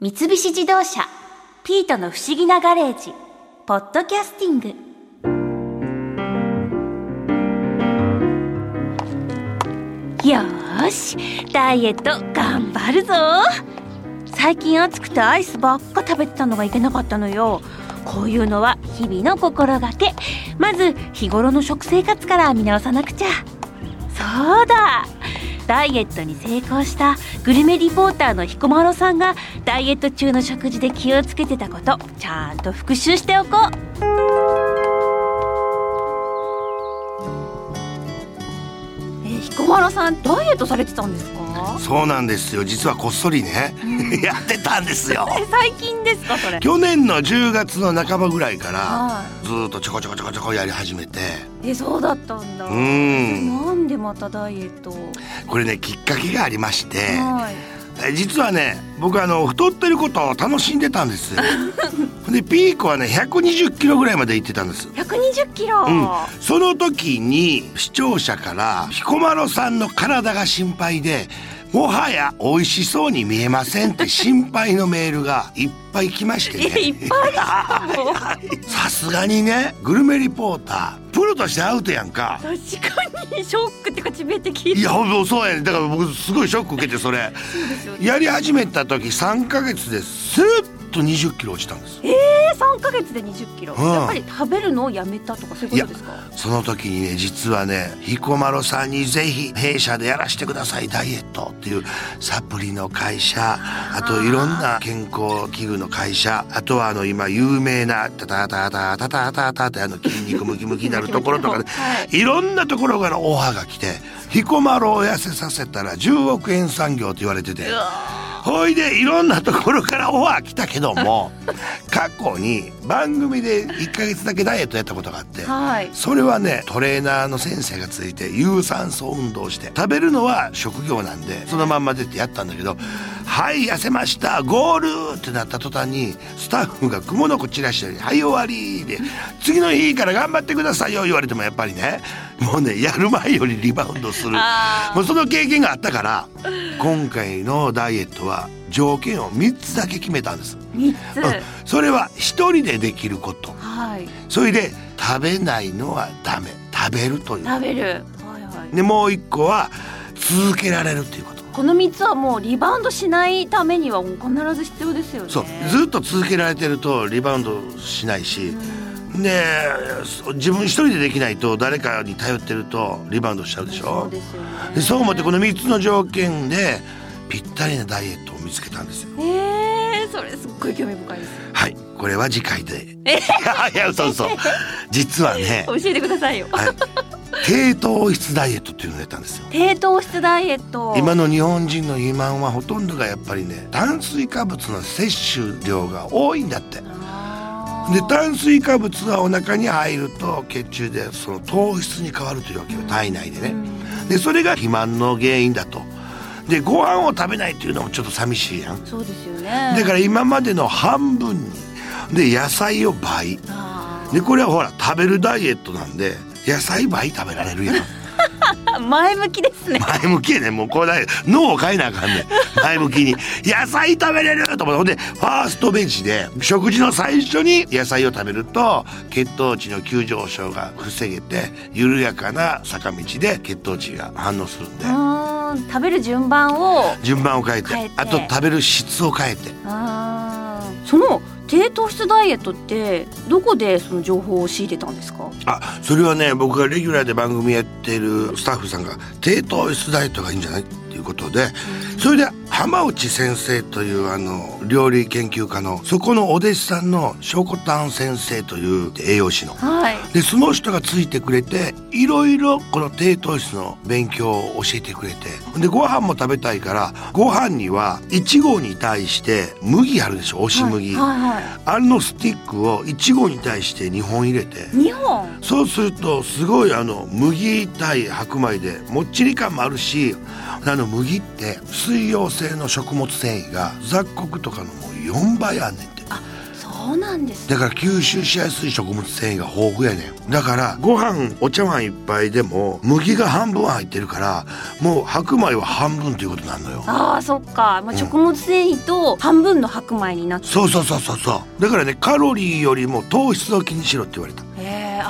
三菱自動車「ピートの不思議なガレージ」「ポッドキャスティング」よーしダイエット頑張るぞ。最近暑くてアイスばっか食べてたのがいけなかったのよ。こういうのは日々の心がけ。まず日頃の食生活から見直さなくちゃ。そうだダイエットに成功したグルメリポーターの彦摩呂さんがダイエット中の食事で気をつけてたことちゃんと復習しておこう。えー彦摩呂さんダイエットされてたんですか？そうなんですよ。実はこっそりね、やってたんですよ。え 最近ですかそれ。去年の10月の半ばぐらいからはずーっとちょこちょこちょこちょこやり始めて。いえそうだったんだ。うんなんでまたダイエットを。これねきっかけがありましてはい。え実はね僕あの太ってることを楽しんでたんです。よ でピークはね120キロぐらいまで行ってたんです。120キロ、うん、その時に視聴者から彦摩呂さんの体が心配でもはや美味しそうに見えませんって心配のメールがいっぱい来ましてえ いっねぱい さすがにねグルメリポータープロとしてアウトやんか。確かにショックってか致命的いやそうやね。だから僕すごいショック受けてそれ。ね。やり始めた時3ヶ月ですっと20キロ落ちたんです。えー、3ヶ月で20キロ、うん。やっぱり食べるのをやめたとかそういうことですか？その時にね実はね彦摩呂さんにぜひ弊社でやらせてください。ダイエットっていうサプリの会社あといろんな健康器具の会社あとはあの今有名なタタタタタタタタってあの筋肉ムキムキになるところとかね。はい。いろんなところからオファーが来て彦摩呂を痩せさせたら10億円産業と言われてて。うわほいでいろんなところからオファー来たけども 過去に番組で1ヶ月だけダイエットやったことがあってはいそれはねトレーナーの先生がついて有酸素運動をして食べるのは職業なんでそのまんま出てやったんだけど「はい痩せましたゴール!」ってなった途端にスタッフが蜘蛛の子散らしたり「はい終わり!」で「次の日から頑張ってくださいよ」言われてもやっぱりねもうねやる前よりリバウンドする。もうその経験があったから今回のダイエットは条件を3つだけ決めたんです。3つ、うん。それは一人でできること。はい。それで食べないのはダメ。食べるという。食べる。はいはい。でもう一個は続けられるっていうこと。この3つはもうリバウンドしないためには必ず必要ですよね。そう。ずっと続けられてるとリバウンドしないしでそう自分一人でできないと誰かに頼ってるとリバウンドしちゃうでしそょうでそう思ってこの3つの条件でぴったりなダイエットを見つけたんですよ。えー、それすっごい興味深いです。はいこれは次回で。え？いやいや嘘嘘実はね教えてくださいよ。はい。低糖質ダイエットっていうのをやったんですよ。低糖質ダイエット。今の日本人の肥満はほとんどがやっぱりね炭水化物の摂取量が多いんだってで炭水化物がお腹に入ると血中でその糖質に変わるというわけよ体内でね。でそれが肥満の原因だと。でご飯を食べないっていうのもちょっと寂しいやん。そうですよね。だから今までの半分にで野菜を倍。あでこれはほら食べるダイエットなんで野菜倍食べられるやん。ー 前向きですね。前向きやねもうこれ脳を変えなあかんねん。前向きに。野菜食べれると思ってほんでファーストベンチで食事の最初に野菜を食べると血糖値の急上昇が防げて緩やかな坂道で血糖値が反応するんで食べる順番を順番を変えて。変えて。あと食べる質を変えて。その低糖質ダイエットってどこでその情報を仕入れたんですか？あそれはね僕がレギュラーで番組やってるスタッフさんが低糖質ダイエットがいいんじゃない？っていうことでそれで浜内先生というあの料理研究家のそこのお弟子さんのしょこたん先生という栄養士の。はい。でその人がついてくれていろいろこの低糖質の勉強を教えてくれて。でご飯も食べたいからご飯には1合に対して麦あるでしょ？押し麦、はいはいはあのスティックを1合に対して2本入れて。い日本？そうするとすごいあの麦対白米でもっちり感もあるしあの麦って水溶性の食物繊維が雑穀とかのもう4倍あんねんて。そうなんですだから吸収しやすい食物繊維が豊富やねん。だからご飯お茶碗一杯でも麦が半分入ってるからもう白米は半分ということになるのよ。あーそっか、まあ、食物繊維と半分の白米になってそうそうそうそうそう。だからねカロリーよりも糖質を気にしろって言われた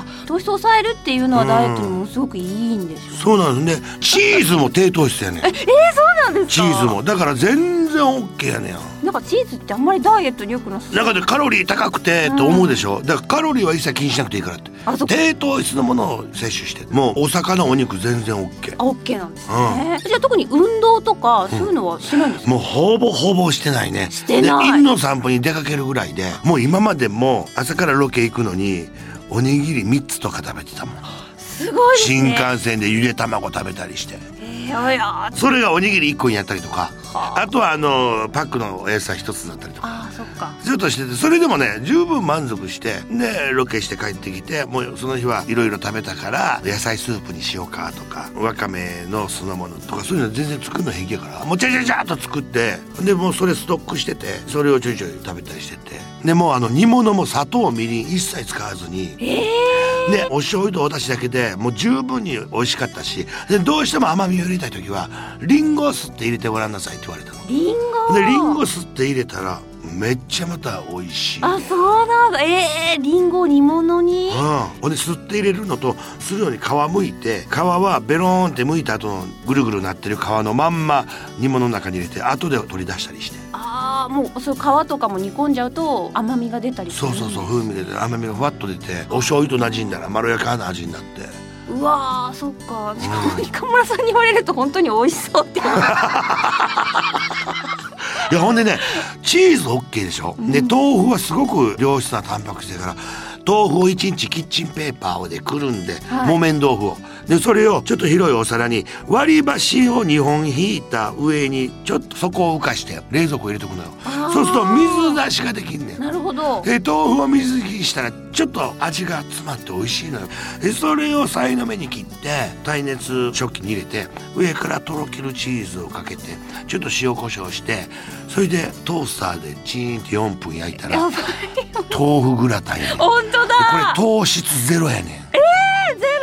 あ糖質を抑えるっていうのはダイエットにもすごくいいんですよ、そうなんですね。チーズも低糖質やねん。そうなんですか？チーズも。だから全然 OK やねん。なんかチーズってあんまりダイエットに良くなさそう。中でカロリー高くてと思うでしょ？だからカロリーは一切気にしなくていいからって。低糖質のものを摂取して。もうお魚お肉全然 OK あオッケーなんですね、じゃあ特に運動とかそういうのはしないんですか、もうほぼほぼしてないね。してない。で犬の散歩に出かけるぐらいでもう今までも朝からロケ行くのにおにぎり3つとか食べてたもん。すごいです新ね幹線でゆで卵食べたりして。えー、いやそれがおにぎり1個にやったりとか。はあ。あとはあのパックのお野菜1つだったりとかあーそっかずっとしててそれでもね十分満足してでロケして帰ってきてもうその日はいろいろ食べたから野菜スープにしようかとかわかめの酢の物とかそういうの全然作るの平気やからもうちゃちゃちゃっと作ってでもうそれストックしててそれをちょいちょい食べたりしててでもうあの煮物も砂糖みりん一切使わずにえでお醤油とお出汁だけでもう十分に美味しかったしでどうしても甘みを入れたい時はリンゴをすって入れてごらんなさいって言われたの。ー、リンゴでリンゴすって入れたらめっちゃまた美味しい、ね。あそうなんだ。えー、リンゴを煮物に？うん、ほんで吸って入れるのとするのに皮むいて皮はベローンって剥いた後のぐるぐるなってる皮のまんま煮物の中に入れて後で取り出したりして。ああもうそう皮とかも煮込んじゃうと甘みが出たりそうそうそう風味で甘みがふわっと出てお醤油と馴染んだらまろやかな味になって。うわーそっか。しかも ika 村さんに言われると本当に美味しそうって。思 ういやほんでねチーズ OK でしょ。う、で豆腐はすごく良質なタンパク質だから豆腐を1日キッチンペーパーでくるんで、はい。木綿豆腐を。でそれをちょっと広いお皿に割り箸を2本引いた上にちょっと底を浮かして冷蔵庫入れとくのよ。そうすると水出しができんねん。なるほど。で豆腐を水切りしたらちょっと味が詰まって美味しいのよ。でそれをさいの目に切って耐熱食器に入れて上からとろけるチーズをかけてちょっと塩コショウしてそれでトースターでチーンって4分焼いたら豆腐グラタンやねん。こ本当れだ糖質ゼロやねゼ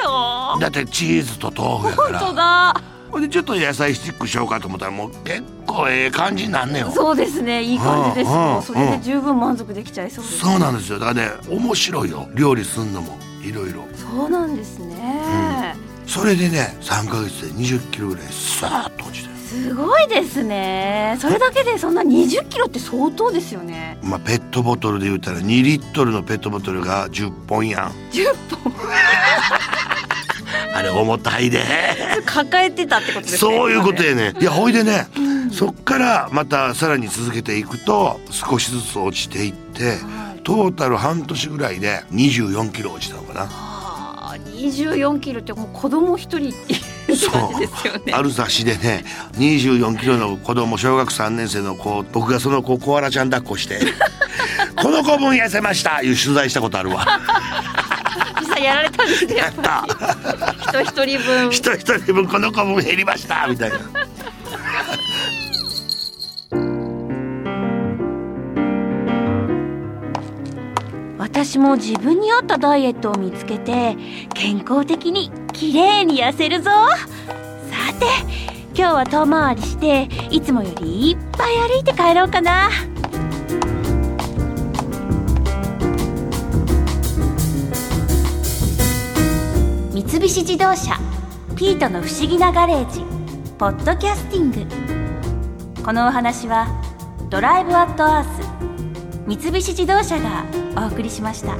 ロ？んだってチーズと豆腐やか本当らだ。ほんでちょっと野菜スティックしようかと思ったらもう結構ええ感じになんねんよ。そうですね。いい感じですうんうん。もうそれで十分満足できちゃいそうですそうなんですよ。だからね面白いよ。料理すんのもいろいろそうなんですね、それでね3ヶ月で20キロぐらいさーっと落ちてるすごいですね。それだけでそんな20キロって相当ですよね。まあペットボトルで言うたら2リットルのペットボトルが10本やん。10本あれ重たいで。抱えてたってことですねそういうことやね。いやほいでね、そっからまたさらに続けていくと少しずつ落ちていってはい。トータル半年ぐらいで24キロ落ちたのかな。あー24キロってもう子供一人っていう。感じですよねある雑誌でね24キロの子供小学3年生の子僕がその子コアラちゃん抱っこして「この子分痩せました」いう取材したことあるわ。やられたんですねやっぱり。人一人分。一 人一人分この子分減りましたみたいな私も自分に合ったダイエットを見つけて健康的に綺麗に痩せるぞ。さて今日は遠回りしていつもよりいっぱい歩いて帰ろうかな。三菱自動車ピートの不思議なガレージポッドキャスティング。このお話はドライブアットアース三菱自動車がお送りしました。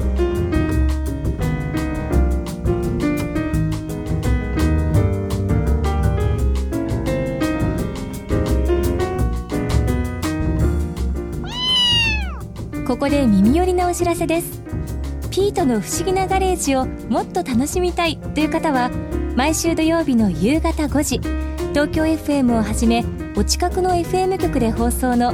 ここで耳寄りなお知らせですピートの不思議なガレージをもっと楽しみたいという方は毎週土曜日の夕方5時東京 FM をはじめお近くの FM 局で放送の